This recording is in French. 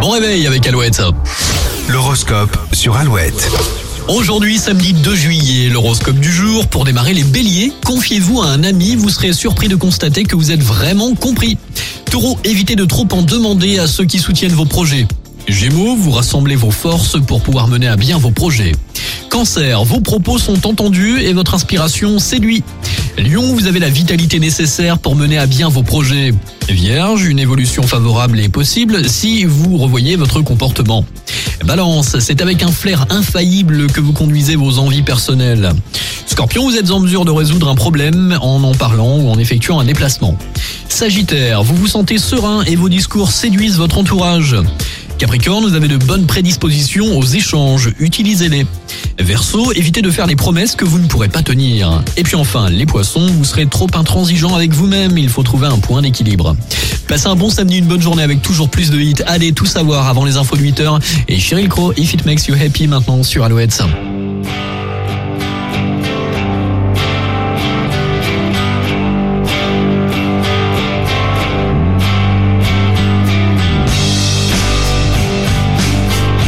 Bon réveil avec Alouette. L'horoscope sur Alouette. Aujourd'hui, samedi 2 juillet, l'horoscope du jour. Pour démarrer les béliers, confiez-vous à un ami, vous serez surpris de constater que vous êtes vraiment compris. Taureau, évitez de trop en demander à ceux qui soutiennent vos projets. Gémeaux, vous rassemblez vos forces pour pouvoir mener à bien vos projets. Cancer, vos propos sont entendus et votre inspiration séduit. Lion, vous avez la vitalité nécessaire pour mener à bien vos projets. Vierge, une évolution favorable est possible si vous revoyez votre comportement. Balance, c'est avec un flair infaillible que vous conduisez vos envies personnelles. Scorpion, vous êtes en mesure de résoudre un problème en en parlant ou en effectuant un déplacement. Sagittaire, vous vous sentez serein et vos discours séduisent votre entourage. Capricorne, vous avez de bonnes prédispositions aux échanges, utilisez-les. Verseau, évitez de faire les promesses que vous ne pourrez pas tenir. Et puis enfin, les poissons, vous serez trop intransigeant avec vous-même, il faut trouver un point d'équilibre. Passez un bon samedi, une bonne journée avec toujours plus de hits. Allez tout savoir avant les infos de 8h. Et Cheryl Crow, If It Makes You Happy maintenant sur Alouette.